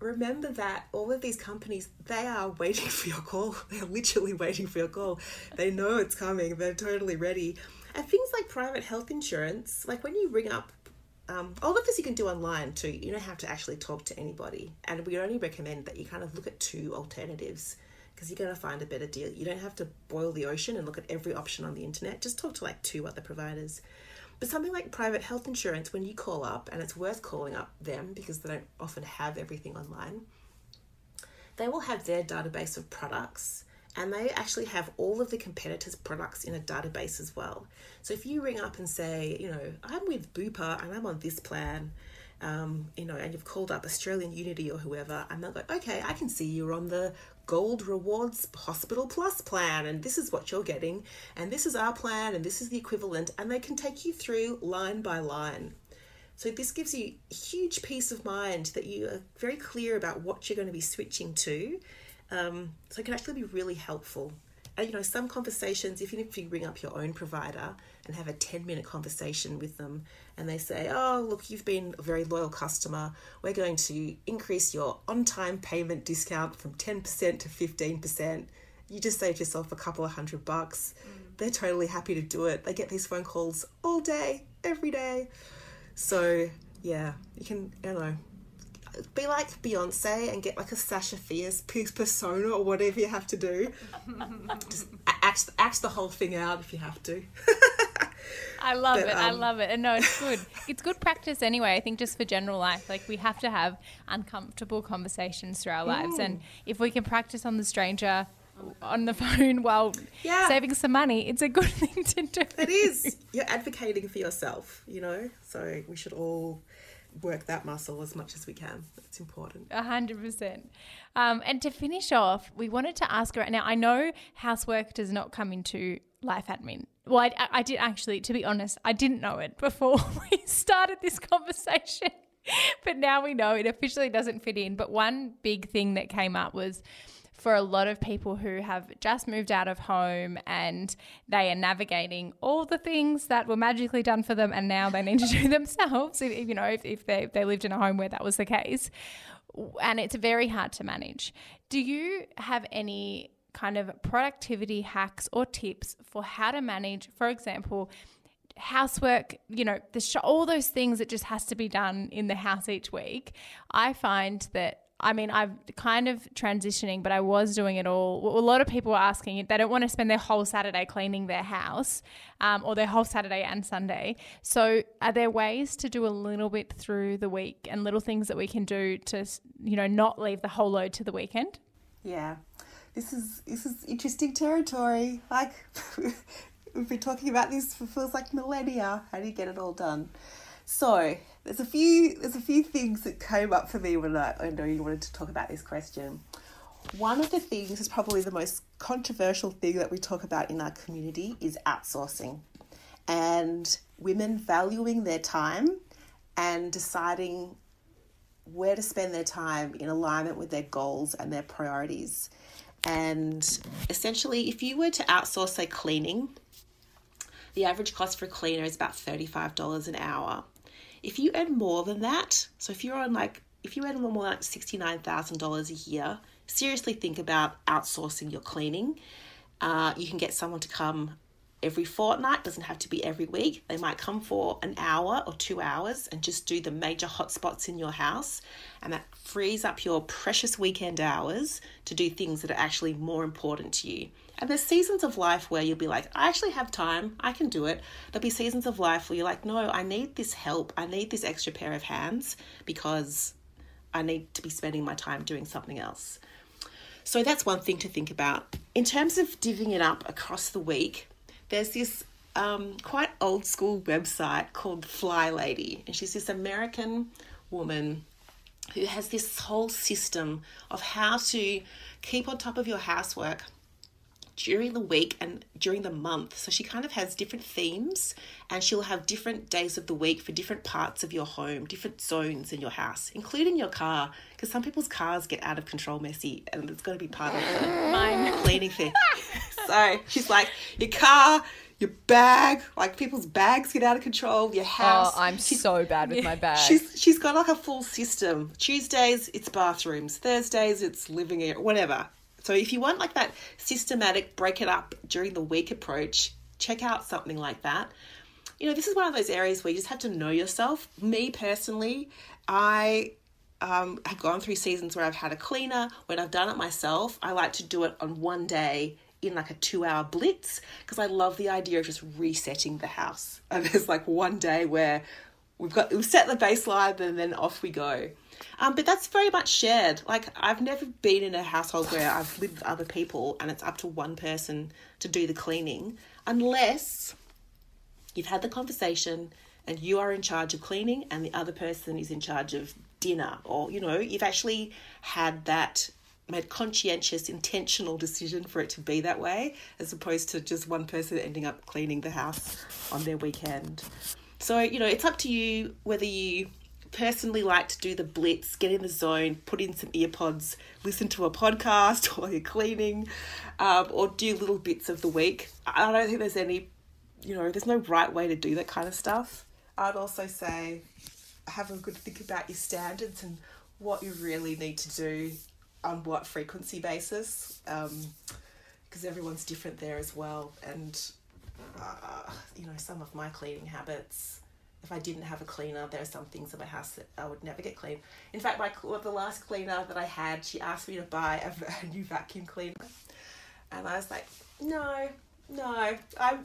remember that all of these companies they are waiting for your call they're literally waiting for your call they know it's coming they're totally ready and things like private health insurance like when you ring up um, all of this you can do online too. You don't have to actually talk to anybody. And we only recommend that you kind of look at two alternatives because you're going to find a better deal. You don't have to boil the ocean and look at every option on the internet. Just talk to like two other providers. But something like private health insurance, when you call up, and it's worth calling up them because they don't often have everything online, they will have their database of products and they actually have all of the competitors' products in a database as well. So if you ring up and say, you know, I'm with Bupa and I'm on this plan, um, you know, and you've called up Australian Unity or whoever, and they'll go, okay, I can see you're on the Gold Rewards Hospital Plus plan, and this is what you're getting, and this is our plan, and this is the equivalent, and they can take you through line by line. So this gives you huge peace of mind that you are very clear about what you're going to be switching to. Um, so it can actually be really helpful. And you know, some conversations, even if you ring up your own provider and have a 10 minute conversation with them, and they say, Oh, look, you've been a very loyal customer. We're going to increase your on time payment discount from 10% to 15%. You just saved yourself a couple of hundred bucks. They're totally happy to do it. They get these phone calls all day, every day. So, yeah, you can, you know, be like Beyonce and get like a Sasha Fierce persona or whatever you have to do. Just act, act the whole thing out if you have to. I love But, it. I um, love it. And no, it's good. it's good practice anyway. I think just for general life, like we have to have uncomfortable conversations through our lives. Mm. And if we can practice on the stranger on the phone while Yeah. saving some money, it's a good thing to do. It is. You're advocating for yourself, you know? So we should all work that muscle as much as we can. It's important. A hundred percent. Um, and to finish off, we wanted to ask her. Now, I know housework does not come into life admin. Well, I, I did actually, to be honest, I didn't know it before we started this conversation. But now we know it officially doesn't fit in. But one big thing that came up was for a lot of people who have just moved out of home and they are navigating all the things that were magically done for them and now they need to do themselves if, you know if, if they, they lived in a home where that was the case and it's very hard to manage do you have any kind of productivity hacks or tips for how to manage for example housework, you know, the sh- all those things that just has to be done in the house each week. I find that I mean, I'm kind of transitioning, but I was doing it all. A lot of people are asking they don't want to spend their whole Saturday cleaning their house, um, or their whole Saturday and Sunday. So, are there ways to do a little bit through the week and little things that we can do to, you know, not leave the whole load to the weekend? Yeah. This is this is interesting territory. Like we've been talking about this for feels like millennia. How do you get it all done? So there's a few there's a few things that came up for me when I, I know you wanted to talk about this question. One of the things is probably the most controversial thing that we talk about in our community is outsourcing and women valuing their time and deciding where to spend their time in alignment with their goals and their priorities. And essentially, if you were to outsource, say, cleaning, the average cost for a cleaner is about $35 an hour. If you earn more than that, so if you're on like, if you earn more than like $69,000 a year, seriously think about outsourcing your cleaning. Uh, you can get someone to come every fortnight, doesn't have to be every week. They might come for an hour or two hours and just do the major hotspots in your house. And that frees up your precious weekend hours to do things that are actually more important to you. And there's seasons of life where you'll be like, I actually have time, I can do it. There'll be seasons of life where you're like, no, I need this help, I need this extra pair of hands because I need to be spending my time doing something else. So that's one thing to think about. In terms of divvying it up across the week, there's this um, quite old school website called Fly Lady, and she's this American woman who has this whole system of how to keep on top of your housework during the week and during the month. So she kind of has different themes and she'll have different days of the week for different parts of your home, different zones in your house, including your car, because some people's cars get out of control messy and it's got to be part of the Mine. cleaning thing. so she's like, your car, your bag, like people's bags get out of control, your oh, house. Oh, I'm so bad with my bag. She's she's got like a full system. Tuesdays it's bathrooms, Thursdays it's living area, whatever. So if you want like that systematic break it up during the week approach, check out something like that. You know, this is one of those areas where you just have to know yourself. Me personally, I um, have gone through seasons where I've had a cleaner. When I've done it myself, I like to do it on one day in like a two hour blitz because I love the idea of just resetting the house. And there's like one day where we've got we've set the baseline and then off we go. Um, but that's very much shared. Like I've never been in a household where I've lived with other people and it's up to one person to do the cleaning, unless you've had the conversation and you are in charge of cleaning and the other person is in charge of dinner or you know you've actually had that made conscientious intentional decision for it to be that way as opposed to just one person ending up cleaning the house on their weekend so you know it's up to you whether you personally like to do the blitz get in the zone put in some earpods listen to a podcast while you're cleaning um, or do little bits of the week i don't think there's any you know, there's no right way to do that kind of stuff. I'd also say have a good think about your standards and what you really need to do on what frequency basis, because everyone's different there as well. And uh, you know, some of my cleaning habits. If I didn't have a cleaner, there are some things in my house that I would never get clean. In fact, my the last cleaner that I had, she asked me to buy a, a new vacuum cleaner, and I was like, no, no, I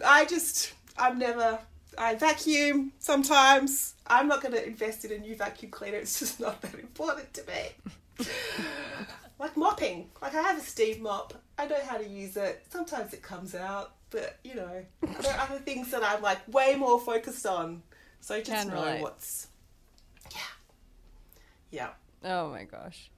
I just I'm never I vacuum sometimes. I'm not going to invest in a new vacuum cleaner. It's just not that important to me. like mopping, like I have a steam mop. I know how to use it. Sometimes it comes out, but you know, there are other things that I'm like way more focused on. So just Can know relate. what's yeah, yeah. Oh my gosh.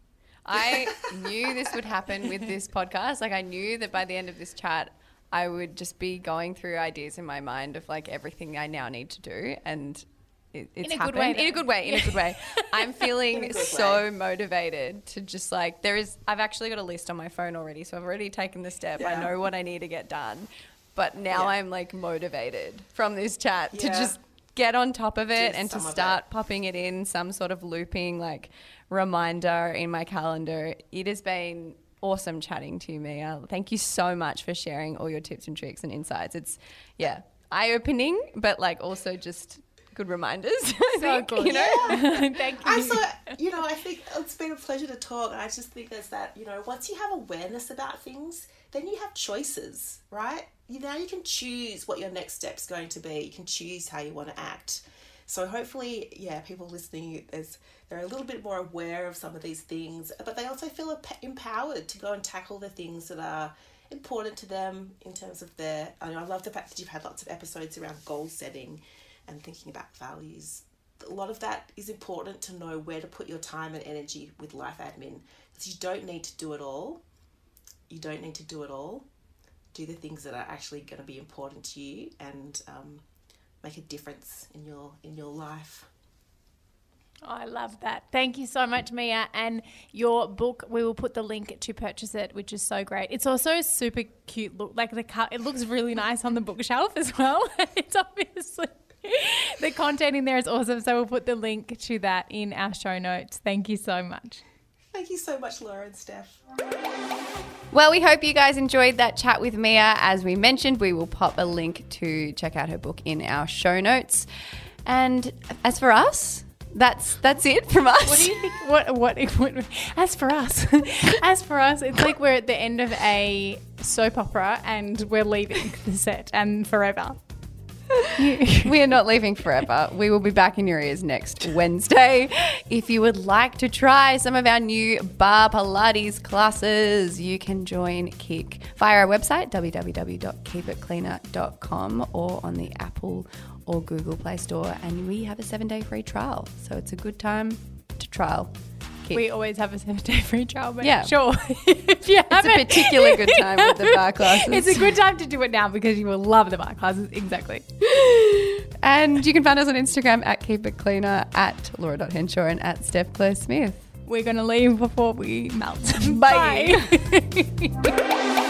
I knew this would happen with this podcast. Like I knew that by the end of this chat, I would just be going through ideas in my mind of like everything I now need to do, and it, it's In a good happened way, in a good way. In a good way. I'm feeling so way. motivated to just like there is. I've actually got a list on my phone already, so I've already taken the step. I know what I need to get done, but now Yeah. I'm like motivated from this chat to just get on top of it Do and to of it. start popping it in some sort of looping like reminder in my calendar. It has been awesome chatting to you, Mia. Thank you so much for sharing all your tips and tricks and insights. It's yeah, eye opening, but like also just good reminders. I So think, good. you know. Thank you. I so you know, I think it's been a pleasure to talk. I just think there's that, you know, once you have awareness about things, then you have choices, right? You now you can choose what your next step's going to be. You can choose how you want to act. So hopefully, yeah, people listening, there's they're a little bit more aware of some of these things, but they also feel empowered to go and tackle the things that are important to them in terms of their. I know I love the fact that you've had lots of episodes around goal setting and thinking about values. A lot of that is important to know where to put your time and energy with life admin because you don't need to do it all. You don't need to do it all. Do the things that are actually going to be important to you and um, make a difference in your in your life. Oh, I love that. Thank you so much, Mia. And your book, we will put the link to purchase it, which is so great. It's also super cute look. Like the cut, it looks really nice on the bookshelf as well. it's obviously the content in there is awesome. So we'll put the link to that in our show notes. Thank you so much. Thank you so much, Laura and Steph. Well, we hope you guys enjoyed that chat with Mia. As we mentioned, we will pop a link to check out her book in our show notes. And as for us, that's that's it from us. What do you think? What, what, what, as for us, as for us, it's like we're at the end of a soap opera and we're leaving the set and forever. we are not leaving forever. We will be back in your ears next Wednesday. If you would like to try some of our new barre Pilates classes, you can join KIC via our website, www.keepitcleaner.com, or on the Apple or Google Play Store. And we have a seven day free trial. So it's a good time to trial. KIC. We always have a seven day free trial, but Yeah. sure. if you it's a haven't- particular good time with the barre classes. It's a good time to do it now because you will love the barre classes. Exactly. and you can find us on Instagram at Keep It Cleaner, at Laura.Henshaw, and at Steph Claire Smith. We're going to leave before we melt. Bye. Bye.